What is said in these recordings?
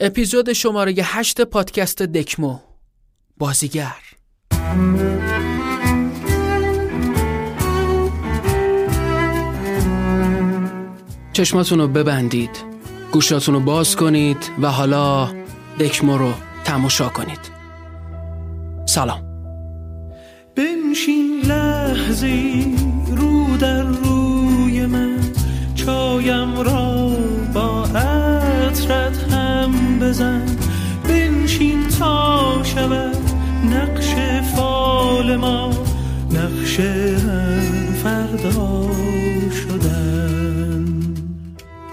اپیزود شماره هشت پادکست دکمو. بازیگر. چشماتون رو ببندید گوشاتون رو باز کنید و حالا دکمو رو تماشا کنید. سلام. بنشین لحظه رو در روی من چایم را با عطرت بزن بنشین تا شود نقش فال ما نقش فردا شدن.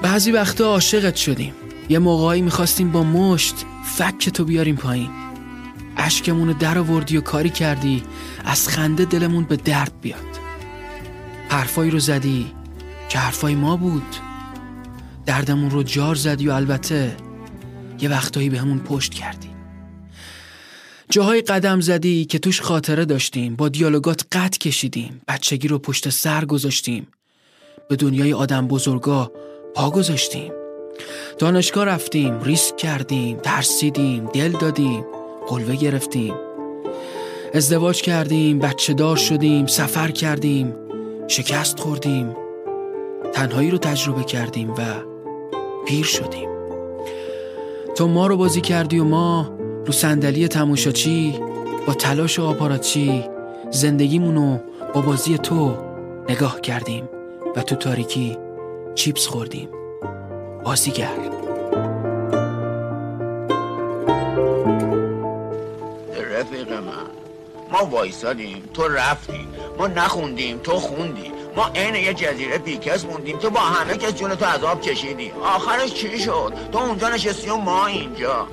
بعضی وقتا عاشقت شدیم. یه موقعی می‌خواستیم با مشت فک تو بیاریم پایین. اشکمون در آوردی و کاری کردی از خنده دلمون به درد بیاد. حرفایی رو زدی که حرفای ما بود. دردمون رو جار زدی و البته یه وقتایی به همون پشت کردی. جاهای قدم زدی که توش خاطره داشتیم با دیالوگات قد کشیدیم بچگی رو پشت سر گذاشتیم. به دنیای آدم بزرگا پا گذاشتیم. دانشگاه رفتیم ریسک کردیم ترسیدیم دل دادیم قلوه گرفتیم. ازدواج کردیم بچه دار شدیم سفر کردیم شکست خوردیم. تنهایی رو تجربه کردیم و پیر شدیم. تو ما رو بازی کردی و ما رو صندلی تماشاچی با تلاش آپاراتچی زندگیمونو با بازی تو نگاه کردیم و تو تاریکی چیپس خوردیم. بازیگر. رفیق من ما وایسادیم تو رفتی ما نخوندیم تو خوندی. ما عین یه جزیره پیکس موندیم تو با همه کس جون تو عذاب کشیدی آخرش چی شد؟ تو اونجا نشستی و ما اینجا.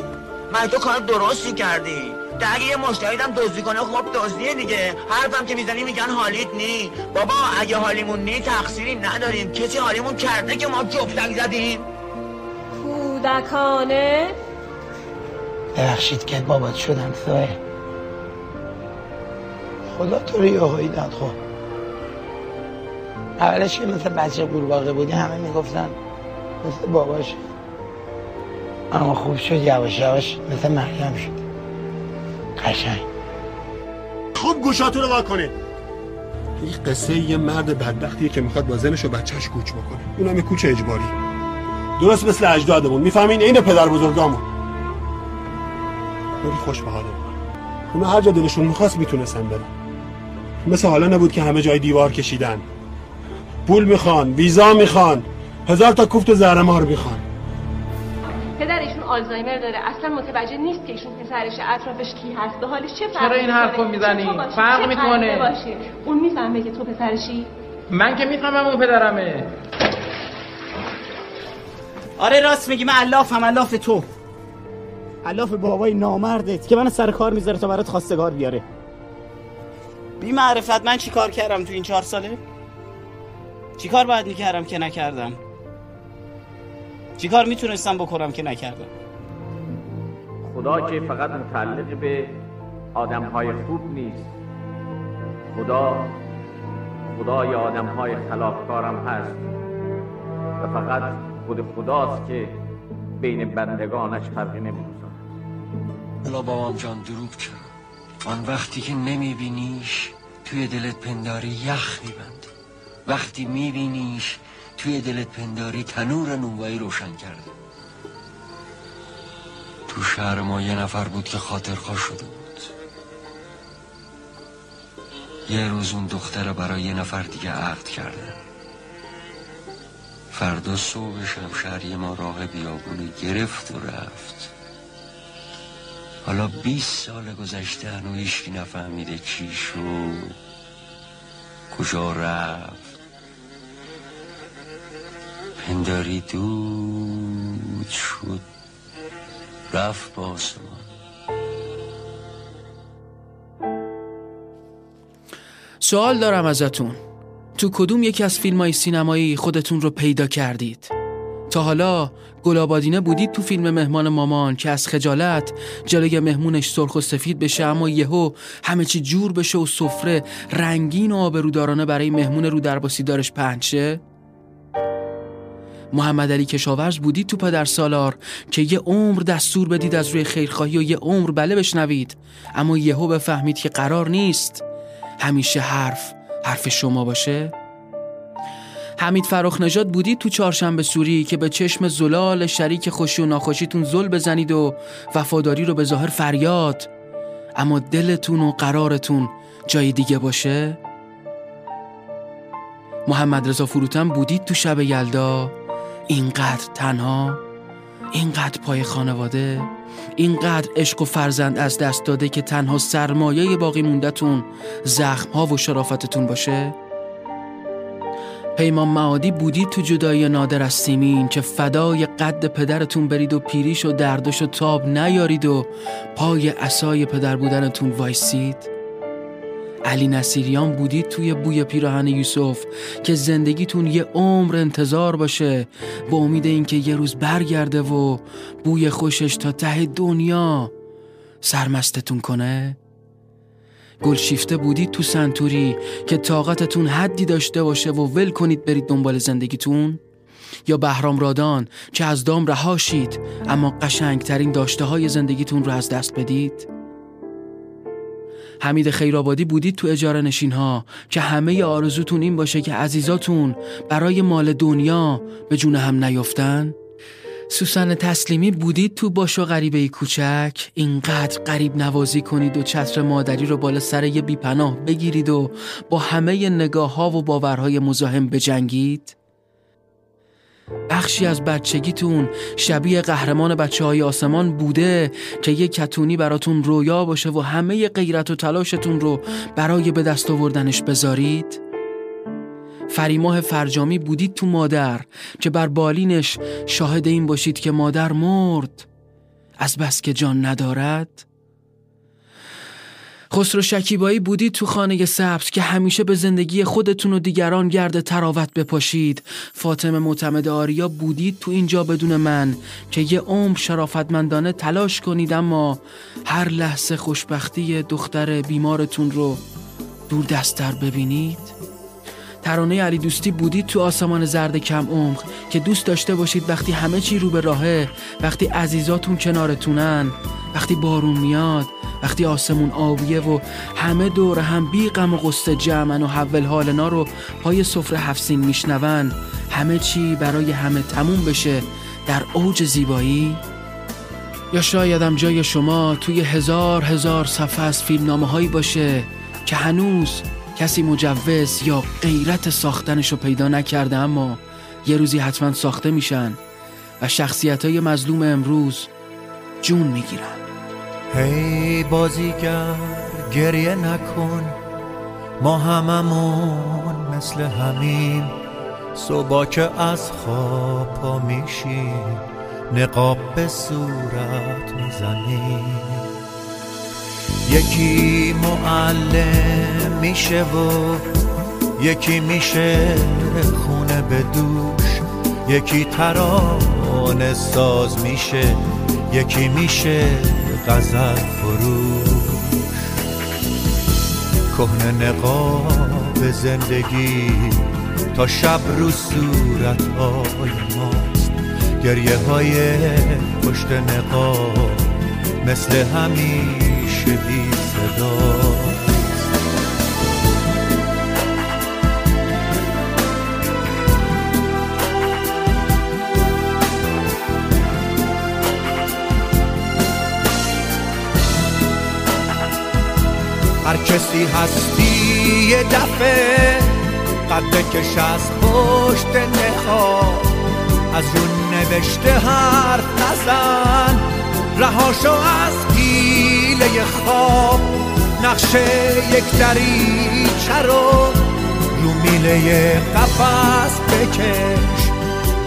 من تو کار درستی کردی؟ اگه یه مشتریدم دزدی کنه خب دزدیه دیگه. حرفم که می‌زنی میگن حالیت نی. بابا اگه حالیمون نی تقصیری نداریم. کسی حالیمون کرده که ما جفتک زدیم. کودکانه. ببخشید که بابات شدم سوه خدا تو داد خب اولش که مثل بچه قورباغه بودی همه می‌گفتن مثل باباش. اما خوب شد یواش یواش مثل مریم شد. قشنگ. خوب گوشاتون رو وا کنید این قصه یه مرد بدبختیه که می‌خواد با زنش و بچهش کوچ بکنه. اونم یه کوچ اجباری. درست مثل اجدادمون. می‌فهمین این پدر بزرگامون. خیلی خوش به حالمون اونا هر جا دلشون می‌خواست می‌تونستن برن. مثل حالا نبود که همه جای دیوار کشیدن. پول می‌خوان ویزا می‌خوان هزار تا کوفت و زهرمار می‌خوان. پدرشون آلزایمر داره. اصلا متوجه نیست که ایشون پسرش اطرافش کی هست. به حالش چه فرقی چرا این؟ حرفو می‌زنی؟ فرق می‌کنه. باشی. اون می‌فهمه که تو پسرشی؟ من که می‌فهمم اون پدرمه. آره راست میگی. من علافم علاف تو. علاف بابای نامردت که من سر کار می‌ذاره تا برات خواستگار بیاره. بی معرفت من چی کار کردم تو این چهار ساله؟ چی کار باید می‌کردم که نکردم؟ چی کار می‌تونستم بکنم که نکردم؟ خدا که فقط متعلق به آدم های خوب نیست. خدا خدای آدم های خلافکارم هست. و فقط خود خداست که بین بندگانش فرقی نمی‌گذارد. بلا بابام جان دروب چرا آن وقتی که نمیبینیش توی دلت پنداری یخ میبند وقتی میبینیش توی دلت پنداری تنور نونوایی روشن کرده. تو شهر ما یه نفر بود که خاطرخواه شده بود. یه روز اون دختر برای یه نفر دیگه عقد کرده. فردا صبح شمشهری ما راه بیابونه گرفت و رفت. حالا 20 سال گذشته هنو هیچکی نفهمیده چی شد کجا رفت. پنداری دود شد رفت با آسمان سوال دارم ازتون تو کدوم یکی از فیلم های سینمایی خودتون رو پیدا کردید؟ تا حالا گلابادینه بودید تو فیلم مهمان مامان که از خجالت جلوی مهمونش سرخ و سفید بشه اما یهو همه چی جور بشه و سفره رنگین و آبرودارانه برای مهمون رو درباسی دارش پهنشه؟ محمد علی کشاورز بودید تو پدر سالار که یه عمر دستور بدید از روی خیرخواهی و یه عمر بله بشنوید. اما یهو بفهمید که قرار نیست. همیشه حرف حرف شما باشه. حمید فراخ نجات بودید تو چهارشنبه سوری که به چشم زلال شریک خوشی و ناخوشیتون زل بزنید و وفاداری رو به ظاهر فریاد. اما دلتون و قرارتون جای دیگه باشه؟ محمد رضا فروتن بودید تو شب یلدا؟ اینقدر تنها اینقدر پای خانواده اینقدر عشق و فرزند از دست داده که تنها سرمایه باقی موندتون زخم ها و شرافتتون باشه؟ پیمان معادی بودید تو جدایی نادر از سیمین که فدای قد پدرتون برید و پیریش و دردش و تاب نیارید و پای اسای پدر بودنتون وایسید؟ علی نصیریان بودید توی بوی پیراهن یوسف که زندگیتون یه عمر انتظار باشه با امید اینکه یه روز برگرده و بوی خوشش تا ته دنیا سرمستتون کنه؟ گلشیفته بودید تو سنتوری که طاقتتون حدی داشته باشه و ول کنید برید دنبال زندگیتون؟ یا بهرام رادان که از دام رهاشید اما قشنگترین داشته های زندگیتون رو از دست بدید؟ حمید خیرآبادی بودید تو اجاره نشین ها که همه آرزوتون این باشه که عزیزاتون برای مال دنیا به جون هم نیفتن سوسن تسلیمی بودید تو باش و غریبه کوچک؟ اینقدر غریب نوازی کنید و چتر مادری رو بالا سر یه بیپناه بگیرید و با همه نگاه ها و باورهای مزاحم بجنگید؟ بخشی از بچگیتون شبیه قهرمان بچه های آسمان بوده که یه کتونی براتون رویا باشه و همه غیرت و تلاشتون رو برای به دست آوردنش بذارید؟ فریماه فرجامی بودید تو مادر که بر بالینش شاهد این باشید که مادر مرد. از بس که جان ندارد خسرو شکیبایی بودید تو خانه سبز که همیشه به زندگی خودتون و دیگران گرد تراوت بپاشید. فاطمه معتمد آریا بودید تو اینجا بدون من که یه عمر شرافتمندانه تلاش کنید اما هر لحظه خوشبختی دختر بیمارتون رو دور دستر ببینید. ترانه علی دوستی بودید تو آسمان زرد کم عمق که دوست داشته باشید وقتی همه چی رو به راهه وقتی عزیزاتون کنارتونن وقتی بارون میاد وقتی آسمون آبیه و همه دور هم بی غم و قصه جمعن و حول حالنا رو پای سفره هفسین میشنون همه چی برای همه تموم بشه در اوج زیبایی. یا شایدم جای شما توی هزار هزار صفحه از فیلمنامه هایی باشه که هنوز کسی مجوز یا غیرت ساختنش رو پیدا نکرده اما یه روزی حتما ساخته میشن و شخصیت های مظلوم امروز جون می‌گیرن. هی بازیگر گریه نکن ما هممون مثل همین صبح که از خواب پا میشیم نقاب به صورت می‌زنیم. یکی معلم میشه و یکی میشه خونه به دوش یکی ترانه ساز میشه یکی میشه غزل فروش. کهنه نقاب زندگی تا شب رو صورت های ماست. گریه های پشت نقاب مثل همیشه بی صداست هر کسی هستی یه دفعه قد کش از پشت نخواه. از رو نوشته حرف نزن. رهاشو از گیله خواب. نقشه یک دریچه رو رو میله قفص بکش.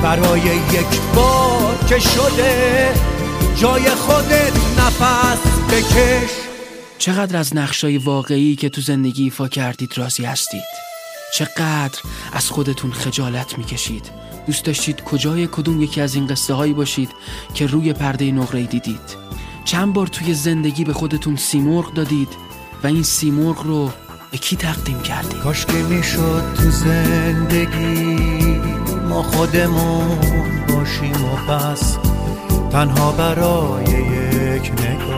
برای یک بار که شده جای خودت نفس بکش. چقدر از نقشای واقعی که تو زندگی ایفا کردید راضی هستید؟ چقدر از خودتون خجالت می‌کشید؟ دوست داشتید کجای کدوم یکی از این قصه هایی باشید که روی پرده نقره دیدید؟ چند بار توی زندگی به خودتون سیمرغ دادید و این سیمرغ رو به کی تقدیم کردید؟ کاش که می‌شد تو زندگی ما خودمون باشیم و بس تنها برای یک نگاه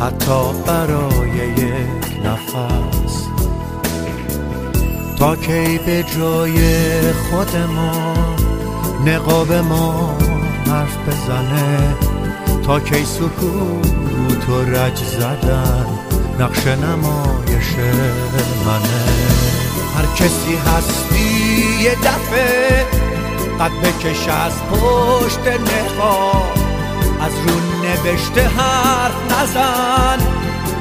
حتی برای یک نفس. تا کی به جای خودمان نقاب ما حرف بزنه. تا کی سکوت و رج زدن نقش نمایش منه. هر کسی هستی یه دفعه قد بکش از پشت نقاب. از رو نوشته حرف نزن.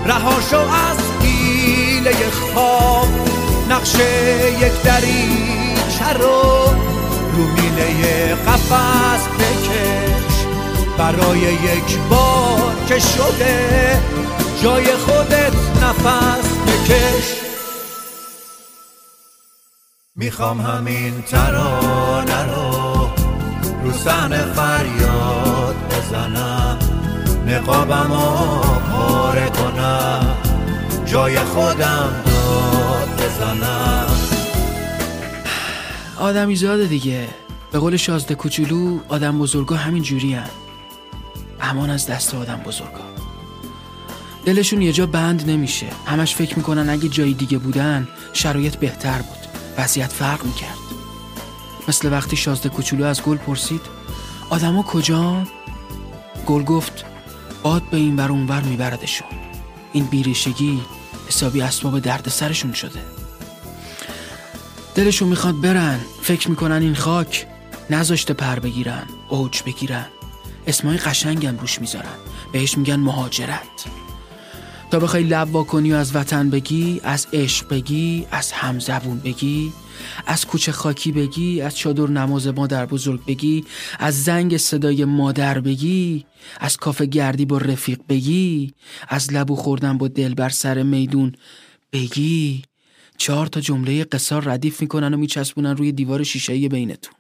رهاشو از گیله خواب نقشه یک دریچه رو رو میله قفص بکش. برای یک بار که شده جای خودت نفس بکش. می‌خوام همین ترانه رو رو سحن نقابم پاره کنم. جای خودم داد بزنم. آدمی زاده دیگه. به قول شازده کوچولو آدم بزرگا همین جوری هن. امان از دست آدم بزرگا. دلشون یه جا بند نمیشه. همش فکر می‌کنن اگه جای دیگه بودن شرایط بهتر بود. وضعیت فرق می‌کرد. مثل وقتی شازده کوچولو از گل پرسید آدما کجا؟ گل گفت باد به این ور اونور میبردشون. این بیریشگی حسابی اسباب درد سرشون شده. دلشون می‌خواد برن فکر می‌کنن این خاک نذاشته پر بگیرن اوج بگیرن. اسمای قشنگم روش می‌ذارن. بهش میگن مهاجرت. بخوای لب واکنی و از وطن بگی از عشق بگی از همزبون بگی از کوچه خاکی بگی از چادر نماز مادر بزرگ بگی از زنگ صدای مادر بگی از کافه گردی با رفیق بگی از لبو خوردن با دل بر سر میدون بگی. چهار تا جمله قصار ردیف می‌کنن و میچسبونن روی دیوار شیشه‌ای بینتون.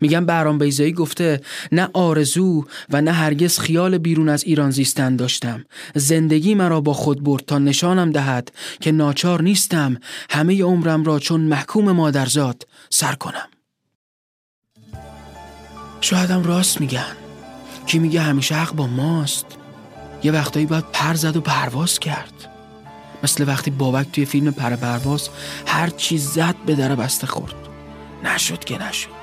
میگن برام بیزایی گفته نه آرزو و نه هرگز خیال بیرون از ایران زیستن داشتم. زندگی مرا با خود برد تا نشانم دهد که ناچار نیستم همه عمرم را چون محکوم مادرزاد سر کنم. شایدم راست میگن. کی میگه همیشه حق با ماست. یه وقتایی باید پر زد و پرواز کرد. مثل وقتی بابک توی فیلم پر پرواز هر چیز زد به در بسته خورد. نشد که نشد.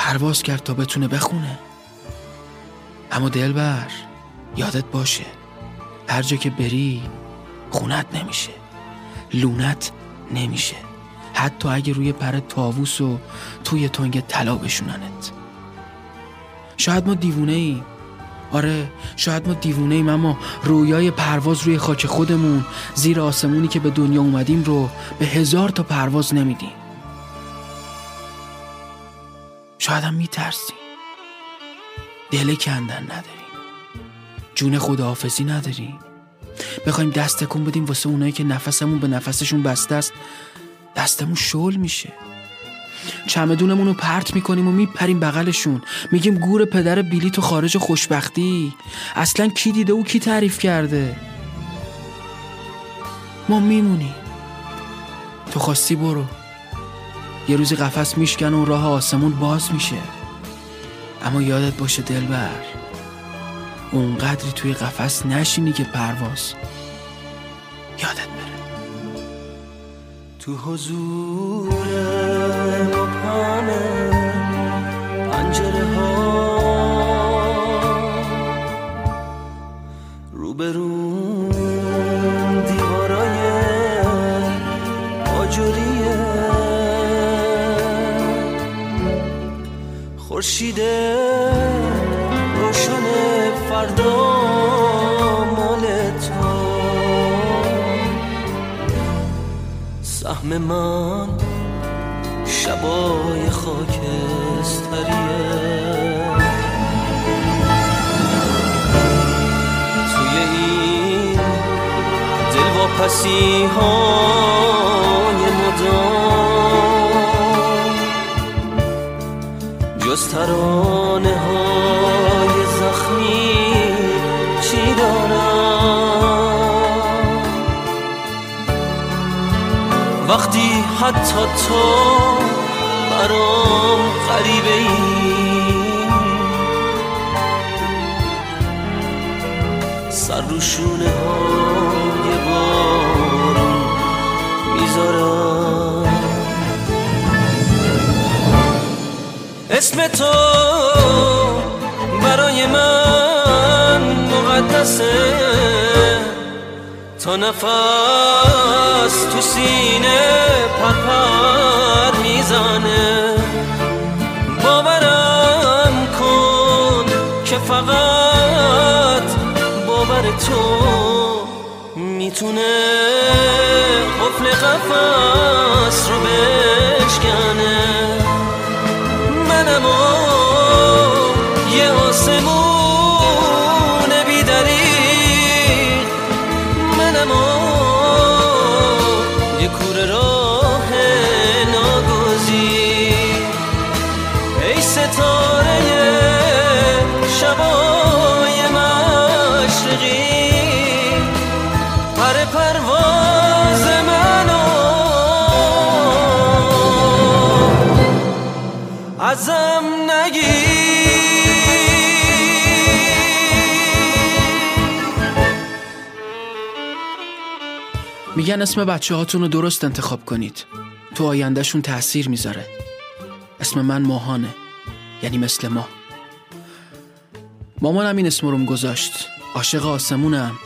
پرواز کرد تا بتونه بخونه. اما دلبر یادت باشه هر جا که بری خونت نمیشه لونت نمیشه. حتی اگه روی پر تاووس و توی تنگ طلا بشوننت. شاید ما دیوونه ایم آره شاید ما دیوونه ایم اما رویای پرواز روی خاک خودمون زیر آسمونی که به دنیا اومدیم رو به هزار تا پرواز نمیدیم. شاید هم میترسیم دل کندن نداریم جون خداحافظی نداریم بخوایم دست تکون بدیم واسه اونایی که نفسمون به نفسشون بسته است. دستمون شل میشه. چمدونمون رو پرت می‌کنیم و میپریم بغلشون. میگیم گور پدر بیلی تو خارج خوشبختی. اصلا کی دیده و کی تعریف کرده؟ ما میمونیم. تو خواستی برو. یه روزی قفس میشکن و راه آسمون باز میشه. اما یادت باشه دلبر اونقدری توی قفس نشینی که پرواز. یادت بره. تو حضور مبهم پنجره ها. روبرون خورشید روشن فردا مال تو. سهم من شبای خاکستریه. توی این دلواپسی های مدام جز ترانه های زخمی چی دارم؟ وقتی حتی تو برام غریبه ای. سر رو شونه های بارون می‌ذارم. اسم تو برای من مقدسه. تا نفس تو سینه پرپر می‌زنه. باورم کن که فقط باور تو می‌تونه قفل قفص رو بشکنه میگن اسم بچه هاتون رو درست انتخاب کنید. تو آیندهشون تأثیر می‌ذاره. اسم من ماهانه. یعنی مثل ماه. مامانم این اسم رو گذاشت. عاشق آسمونم.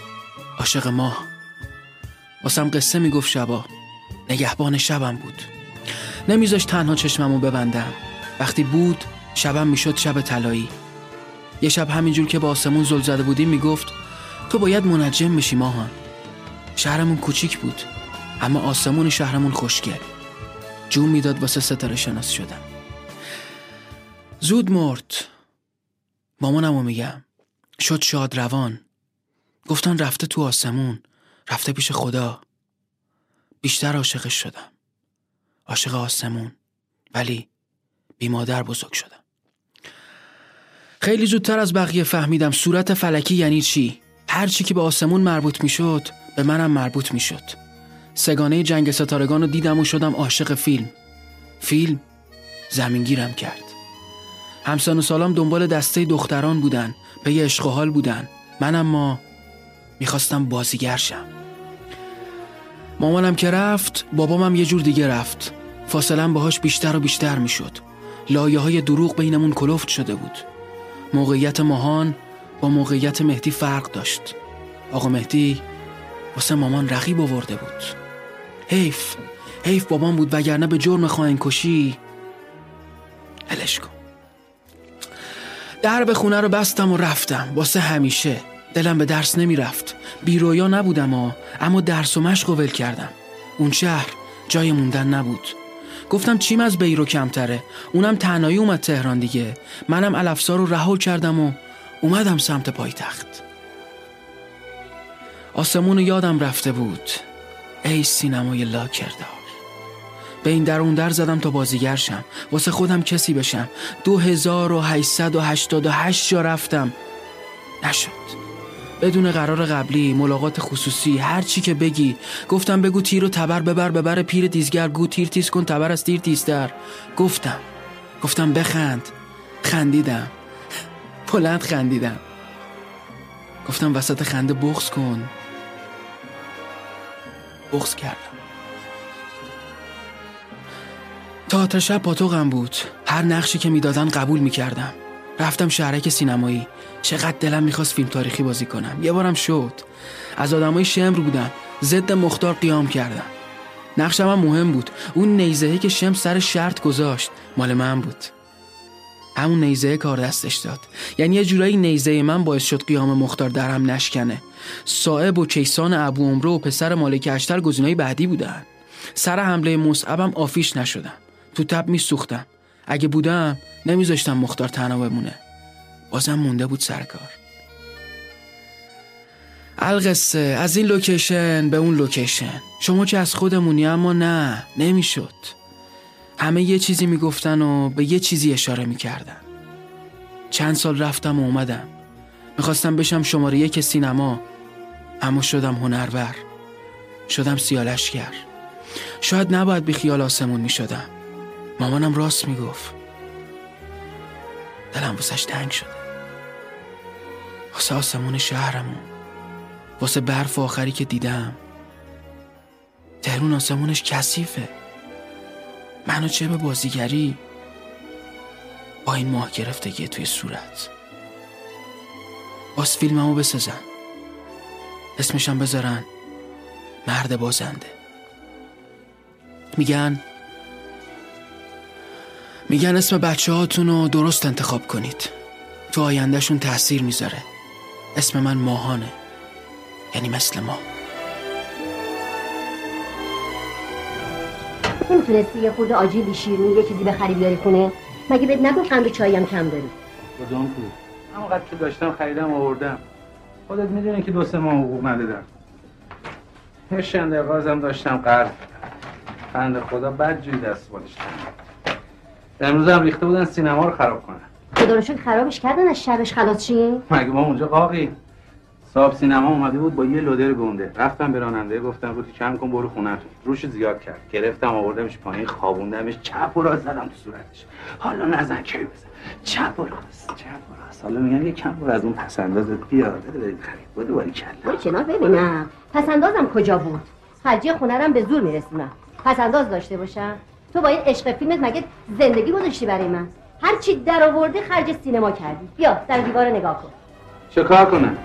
عاشق ماه. واسم قصه می‌گفت شبا. نگهبان شبم بود. نمیذاش تنها چشممو ببندم. وقتی بود شبم می‌شد شب طلایی. یه شب همینجور که با آسمون زل زده بودیم می‌گفت تو باید منجم بشی ماهان. شهرمون کوچیک بود اما آسمون شهرمون خوشگل جون می‌داد واسه ستاره شناس شدم زود مرد. مامانمو میگم. شد شاد روان. گفتن رفته تو آسمون رفته پیش خدا. بیشتر عاشقش شدم. عاشق آسمون. ولی بی مادر بزرگ شدم. خیلی زودتر از بقیه فهمیدم صورت فلکی یعنی چی. هر چی که به آسمون مربوط می‌شد به منم مربوط می‌شد. سگانه جنگ ستارگان رو دیدم و شدم عاشق فیلم. فیلم زمینگیرم کرد. همسان و سالام دنبال دسته دختران بودن یه عشق و حال بودن. من اما می‌خواستم بازیگر شم. مامانم که رفت بابامم یه جور دیگه رفت. فاصلم باهاش بیشتر و بیشتر می‌شد. لایه های دروغ بینمون کلفت شده بود. موقعیت ماهان با موقعیت مهدی فرق داشت. آقا مهدی واسه مامان رقیب آورده بود. حیف حیف بابام بود وگرنه به جرم خواهن کشی. هلش کن. در به خونه رو بستم و رفتم. واسه همیشه. دلم به درس نمی‌رفت. بیرویا نبودم ها اما درس و مشق و ول کردم. اون شهر جای موندن نبود. گفتم چیم از بیرو کمتره؟ اونم تنهایی اومد تهران دیگه. منم الافسار رو رها کردم و اومدم سمت پایتخت. آسمون یادم رفته بود. ای سینمای لاکردار. به این در اون در زدم تا بازیگر شم. واسه خودم کسی بشم. دو هزار و هشتصد و هشتاد و هشت جا رفتم. نشد. بدون قرار قبلی ملاقات خصوصی هر چی که بگی. گفتم بگو تیر و تبر ببر ببر پیر دیزگر گو تیر تیز کن تبر از تیر تیزتر. گفتم. گفتم بخند. خندیدم. بلند خندیدم. گفتم وسط خنده بغز کن. بغز کردم. تئاتر شب پاتوقم بود. هر نقشی که می‌دادن قبول می‌کردم. رفتم شهرک سینمایی. چقدر دلم می‌خواست فیلم تاریخی بازی کنم. یه بارم شد. از آدمای شمر بودم ضد مختار قیام کردم نقشم هم مهم بود. اون نیزهی که شم سر شرط گذاشت. مال من بود. همون نیزه کار دستش داد. یعنی یه جورایی نیزه من باعث شد قیام مختار درم نشکنه. صاحب و کیسان ابو عمرو و پسر مالک اشتر گزینای بعدی بودن. سر حمله مصعبم آفیش نشدم. تو تب میسوختم. اگه بودم نمیذاشتم مختار تنها بمونه. بازم مونده بود سرکار القصه از این لوکیشن به اون لوکیشن. شما که از خودمونی اما نه نمی‌شد. همه یه چیزی می‌گفتن و به یه چیزی اشاره می‌کردن. چند سال رفتم و اومدم. می‌خواستم بشم شماره یک سینما اما شدم هنرور. شدم سیالشگر. شاید نباید بی خیال آسمون می‌شدم. مامانم راست می‌گفت. دلم واسش تنگ شده واسه آسمون شهرمون. واسه برف آخری که دیدم. تهرون آسمونش کثیفه. منو چه به بازیگری با این ماه گرفتگی توی صورت؟ باز فیلممو بسازن. اسمشم بذارن مرد بازنده. میگن میگن اسم بچه هاتون رو درست انتخاب کنید. تو آیندهشون تاثیر می‌ذاره. اسم من ماهانه. یعنی مثل ما. نمی‌تونستی یه خورده آجیلی شیرینی یه چیزی بخری بیاری خونه مگه بهت نگفتم به چایم کم داری؟ کدوم کو همونقدر که داشتم خریدم آوردم. خودت می‌دونی که دو سه ماه حقوق ندادم. یه شنده غازم داشتم قرض بنده خدا بد جوری دست بالش امروز هم ریخته بودن سینما رو خراب کنن. خدا رو شکر خرابش کردن از شبش خلاص چی؟ مگه ما اونجا قاقی صاحب سینما اومده بود با یه لودر گنده. رفتم به راننده گفتم روتی کم کن برو خونتون روش زیاد کرد. گرفتم آوردمش پایین خوابوندمش. چپ و راست زدم تو صورتش. حالا نزن کی بزن؟ چپ و راست چپ و راست. حالا میگم یه کم از اون پس اندازت بیا برید خرید. بده باری کلا. برو کنار ببینم. پس اندازم کجا بود؟ خرجی خونه به زور میرسونم. پس انداز داشته باشم؟ تو با این عشق فیلمت مگه زندگی گذاشتی برای من؟ هر چی در آوردی خرج سینما کردی. بیا در دیوار نگاه کن. چه کار کنم؟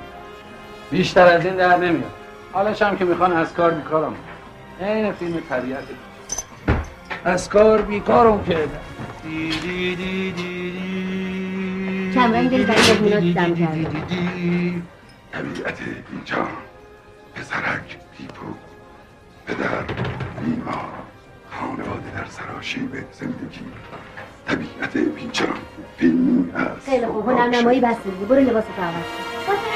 بیشتر از این در نمیاد. حالش هم که می‌خوان از کار بیکارم. این فیلم طبیعت. از کار بیکارم که. کرده طبیعت اینجا. پسرک پیپو پدر بیمار خانواده در سراشیب زندگی. طبیعت اینجا. فیلمی است خیلی خوب. هنر نمایی بسته برو لباس تو عوض کن.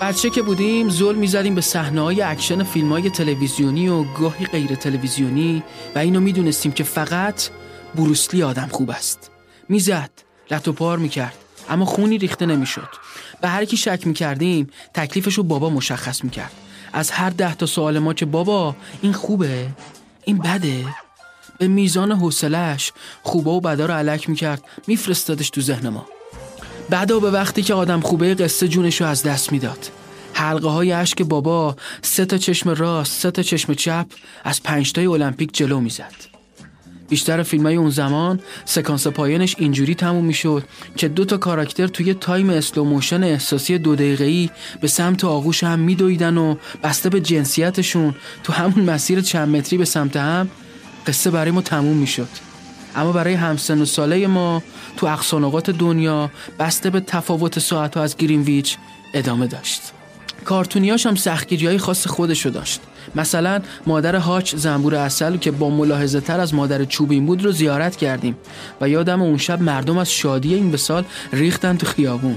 بچه که بودیم زل می‌زدیم به صحنه های اکشن فیلم های تلویزیونی و گاهی غیر تلویزیونی و اینو می‌دونستیم که فقط بروسلی آدم خوب است. می‌زد لت و پار می‌کرد اما خونی ریخته نمی‌شد. به هر کی شک می‌کردیم تکلیفش رو بابا مشخص می‌کرد. از هر ده تا سوال ما که بابا این خوبه؟ این بده؟ به میزان حوصلش خوبه و بدا رو الک می‌کرد میفرستادش تو ذهن ما. بعدا به وقتی که آدم خوبه قصه جونش رو از دست می‌داد. حلقه های اشک بابا سه تا چشم راست سه تا چشم چپ از پنجتای المپیک جلو می‌زد. بیشتر فیلم های اون زمان سکانس پایانش اینجوری تموم می‌شد که دو تا کاراکتر توی time slow motion احساسی دو دقیقه‌ای به سمت آغوش هم میدویدن و بسته به جنسیتشون تو همون مسیر چند متری به سمت هم قصه برای ما تموم می‌شد. اما برای همسن و ساله ما تو اقصانقات دنیا بسته به تفاوت ساعت از گرینویچ ادامه داشت. کارتونیاش هم سختگیری های خاص خودشو داشت. مثلا مادر هاچ زنبور اصل که با ملاحظه تر از مادر چوبین بود رو زیارت کردیم و یادم اون شب مردم از شادی این به سال ریختن تو خیابون.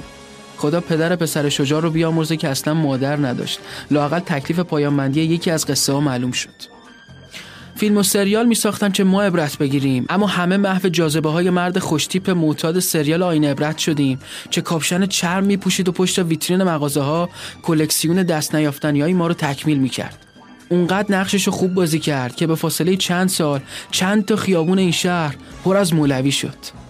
خدا پدر پسر شجاع رو بیامرزه که اصلا مادر نداشت. لاقل تکلیف پایانبندی یکی از قصه ها معلوم شد. فیلم و سریال می که ما عبرت بگیریم. اما همه محو جاذبه های مرد خوشتیپ معتاد سریال آینه عبرت شدیم که کاپشن چرم می پوشید و پشت ویترین مغازه ها کلکسیون دست نیافتنی های ما رو تکمیل می کرد اونقدر نقشش رو خوب بازی کرد که به فاصله چند سال چند تا خیابون این شهر پر از مولوی شد.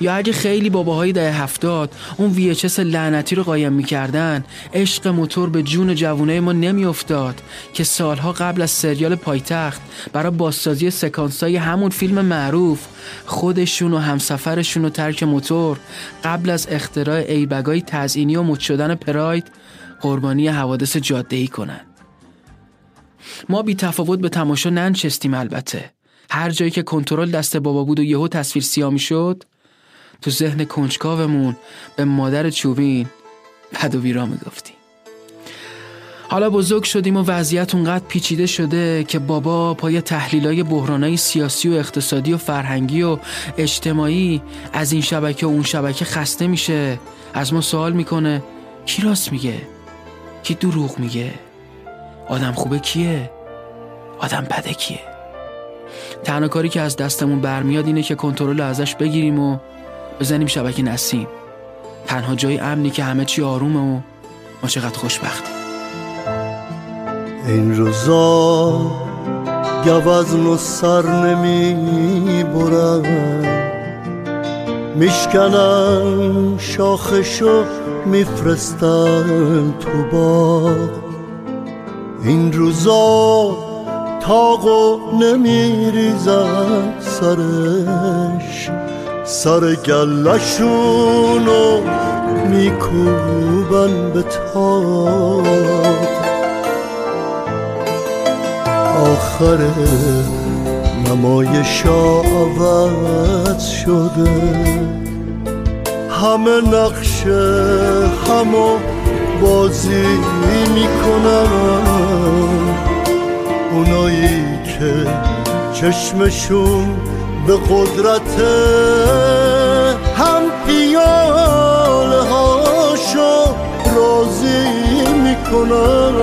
یا اگه خیلی باباهای دهه هفتاد اون VHS لعنتی رو قایم می‌کردن عشق موتور به جون جوونه ما نمیافتاد که سالها قبل از سریال پایتخت برای بازسازی سکانسای همون فیلم معروف خودشون و همسفرشون و ترک موتور قبل از اختراع ایبگای تزئینی و مد شدن پراید قربانی حوادث جاده ای کنن ما بی تفاوت به تماشا ننشستیم البته. هر جایی که کنترل دست بابا بود و یهو تصویر سیاه شد تو ذهن کنجکاومون به مادر چوبین بد و بیرا می‌گفتیم. حالا بزرگ شدیم و وضعیت اونقدر پیچیده شده که بابا پای تحلیلای بحرانای سیاسی و اقتصادی و فرهنگی و اجتماعی از این شبکه و اون شبکه خسته میشه. از ما سوال می‌کنه کی راست میگه؟ کی دروغ میگه؟ آدم خوبه کیه؟ آدم بده کیه؟ تنها کاری که از دستمون برمیاد اینه که کنترل ازش بگیریم و بزنیم شبکه نسیم. تنها جای امنی که همه چی آرومه و ما چقدر خوشبختیم. این روزا گوزن و سر نمی برن میشکنن شاخشو میفرستن تو باغ. این روزا تاقو نمیریزن سرش. سر گلشونو میکوبن به تاق آخر نمایشا عوض شده. همه نقشه همو بازی می‌کنن. اونایی که چشمشون به قدرت هم پیاله هاشو راضی می‌کنن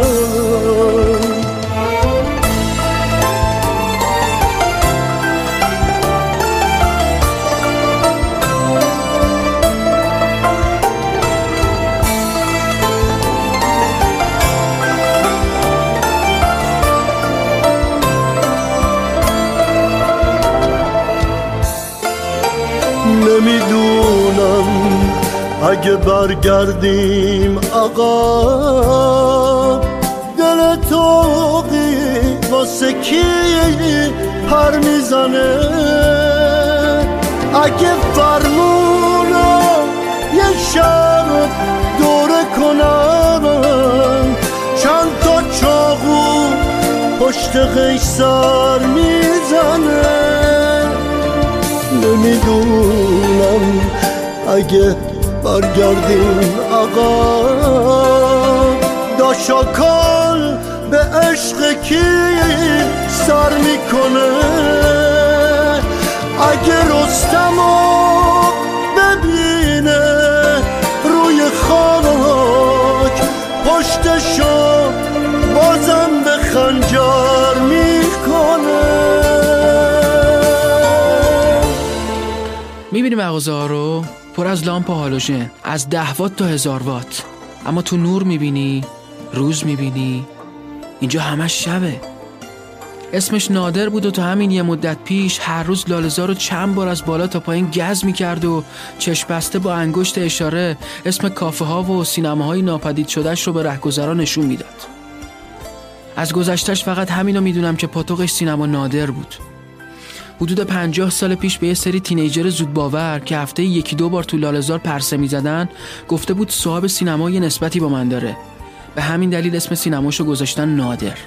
اگه برگردیم آقا دل توقی واسه کی پر می‌زنه؟ اگه فرمونو یه شب دوره کنم چند تا چاقو پشت قیصر می‌زنه؟ نمی‌دونم اگه برگردیم آقا. داشاکال به عشق کی سر می‌کنه؟ اگه رستمو ببینه روی خاک پشتشو بازم به خنجر می‌کنه. می‌بینی مغازه ها رو. پر از لامپ هالوژن از ده وات تا هزار وات. اما تو نور می‌بینی روز می‌بینی اینجا همش شبه. اسمش نادر بود و تا همین یه مدت پیش هر روز لالزار رو چند بار از بالا تا پایین گز می‌کرد و چشم بسته با انگشت اشاره اسم کافه ها و سینماهای ناپدید شدهش رو به رهگذران نشون می‌داد. از گذشتش فقط همینو می‌دونم که پاتوقش سینما نادر بود. حدود پنجاه سال پیش به یه سری تینیجر زود باور که هفته یکی دو بار تو لالزار پرسه می‌زدن گفته بود صاحب سینما یه نسبتی با من داره. به همین دلیل اسم سینماشو گذاشتن نادر.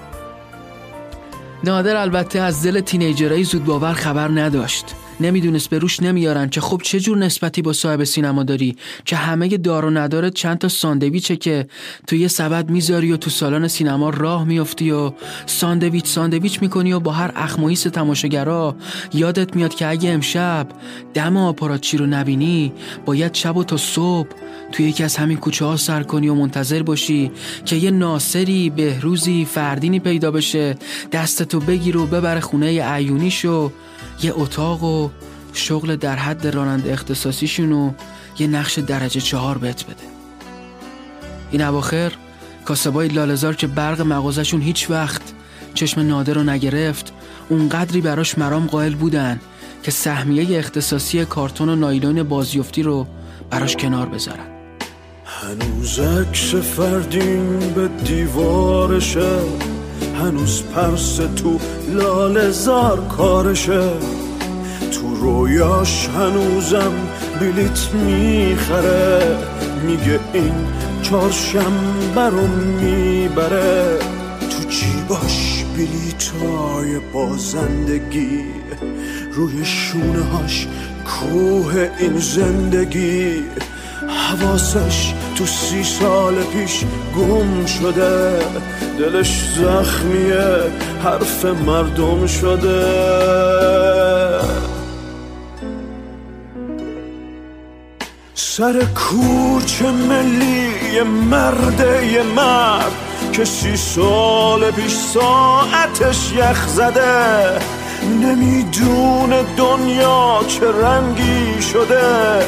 نادر البته از دل تینیجرهای زود باور خبر نداشت. نمی‌دونست به روش نمیارن که خب چه جور نسبتی با صاحب سینما داری؟ که همه دار و نداره چند تا ساندویچه که تو یه سبد می‌ذاری و تو سالن سینما راه میافتی و ساندویچ ساندویچ می‌کنی و با هر اخماییس تماشاگرا یادت میاد که اگه امشب دم آپاراتچی رو نبینی باید شب و تا صبح توی یکی از همین کوچه ها سر کنی و منتظر باشی که یه ناصری بهروزی فردینی پیدا بشه دستتو بگیر و ببره خونه عیونیشو یه اتاق و شغل در حد راننده اختصاصیشون و یه نقش درجه چهار بهت بده. این اواخر کاسبای لالزار که برق مغازشون هیچ وقت چشم نادر رو نگرفت اونقدری براش مرام قائل بودن که سهمیه اختصاصی کارتون و نایلون بازیفتی رو براش کنار بذارن. هنوز عکس فردین به دیوارشه. هنوز پرس تو لال زار کارشه. تو رویاش هنوزم بلیت می‌خره. میگه این چهارشنبه رو می‌بره. تو جیباش بلیتای بازندگی؟ روی شونه هاش کوه این زندگی. حواسش تو سی سال پیش گم شده. دلش زخمیه حرف مردم شده. سر کوچه ملی مرده یه مرد که سی سال پیش ساعتش یخ زده. نمی‌دونه دنیا چه رنگی شده.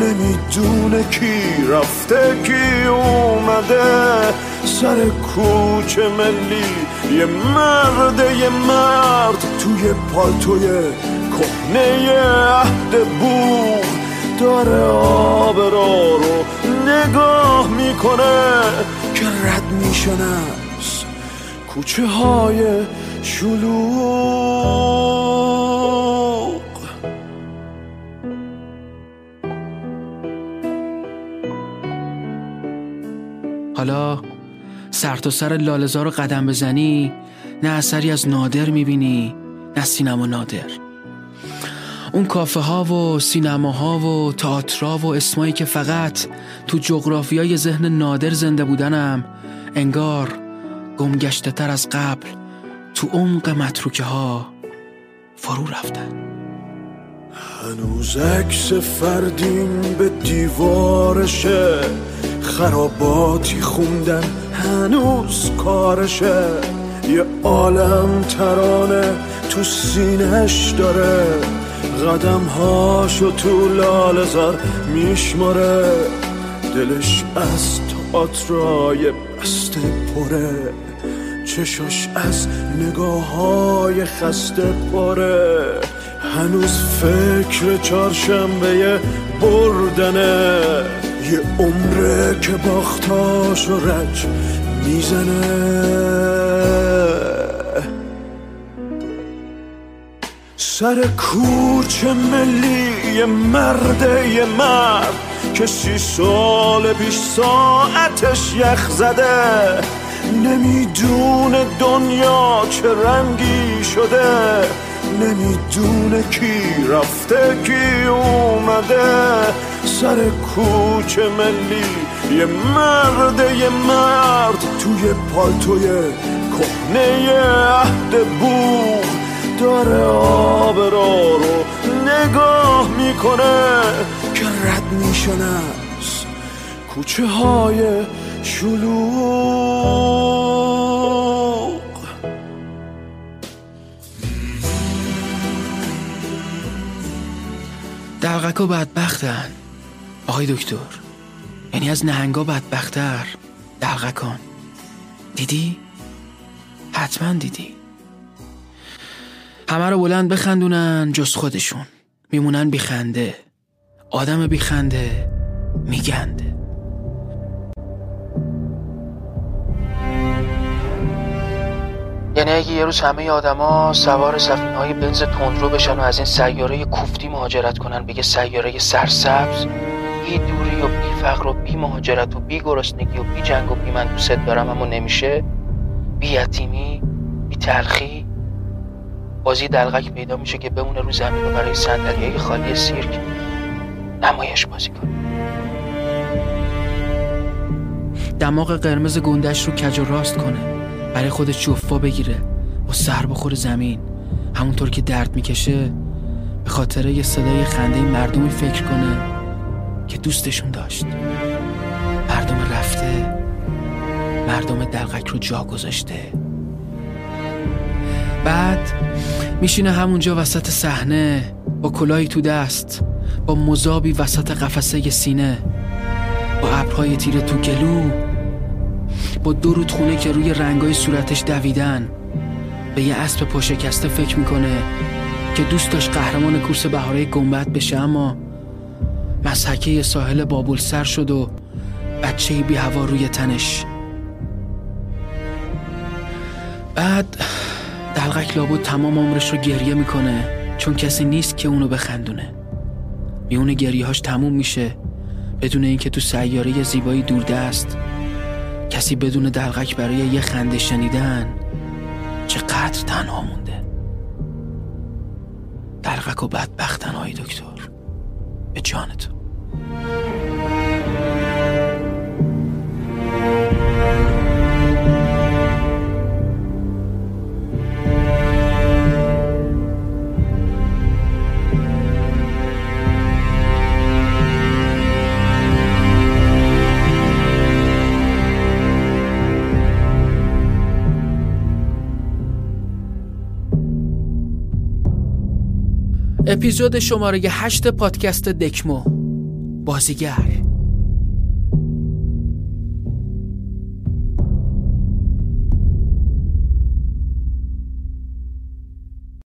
نمی‌دونه کی رفته کی اومده. سر کوچه ملی یه مرد یه مرد. توی پالتوی کهنه عهد بوغ. داره آب رو نگاه می‌کنه. که رد میشن از کوچه های شلوغ. حالا سر تا سر لالزار رو قدم بزنی نه اثری از نادر می‌بینی نه سینما نادر. اون کافه ها و سینما ها و تئاترا و اسمایی که فقط تو جغرافیای ذهن نادر زنده بودنم انگار گمگشته تر از قبل تو عمق متروکه ها فرو رفتن. هنوز عکس فردین به دیوارشه خراباتی خوندن هنوز کارشه یه عالم ترانه تو سینش داره. قدم هاشو تو لالزار میشماره. دلش از تئاترای بسته پره. چشاش از نگاه های خسته پره. هنوز فکر چهارشنبه بردنه. یه عمره که باختاش و رج می‌زنه. سر کوچه ملی مرده یه مرد که سی سال پیش ساعتش یخ زده. نمی‌دونه دنیا چه رنگی شده. نمی‌دونه کی رفته کی اومده. سر کوچه ملی یه مرد یه مرد. توی پالتوی کهنه عهد بوغ. داره آب را رو نگاه می‌کنه. که رد میشن از کوچه های شلوغ. دلغکا بدبختن. آقای دکتر یعنی از نهنگا بدبختر. دلغکان. دیدی؟ حتما دیدی. همه رو بلند بخندونن جز خودشون. میمونن بیخنده. آدم بیخنده میگنده. یعنی اگه یه روز همه آدما سوار سفینه های بنز تندرو بشن و از این سیاره کوفتی مهاجرت کنن بگه سیاره سرسبز بی دوری و بی فقر و بی مهاجرت و بی گرسنگی و بی جنگ و بی من دوست دارم اما نمیشه. بی یتیمی بی تلخی. بازی دلغک پیدا میشه که بمونه رو زمین و برای صندلی خالی سیرک نمایش بازی کنه. دماغ قرمز گندش رو کج و راست کنه. برای خودش جفا بگیره؟ با سر بخور زمین. همونطور که درد می‌کشه به خاطر یه صدای خنده مردمی فکر کنه که دوستشون داشت. مردم رفته مردم دلغک رو جا گذاشته. بعد میشینه همونجا وسط صحنه با کلاهی تو دست با مذابی وسط قفسه سینه با ابرهای تیره تو گلو. با دو رودخونه که روی رنگای صورتش دویدن. به یه اسب پاشکسته فکر می‌کنه که دوست داشت قهرمان کورس بهاره گنبد بشه اما مسحکه ساحل بابل سر شد و بچه بی هوا روی تنش. بعد دلغک لابد تمام عمرش رو گریه می‌کنه چون کسی نیست که اونو بخندونه. میونه گریه هاش تموم میشه بدون اینکه تو سیاره زیبایی دوردست. کسی بدون دلغک برای یه خنده شنیدن چقدر تنها مونده؟ دلغک و بدبختن های دکتر. به جان اپیزود شماره هشت پادکست دکمو بازیگر.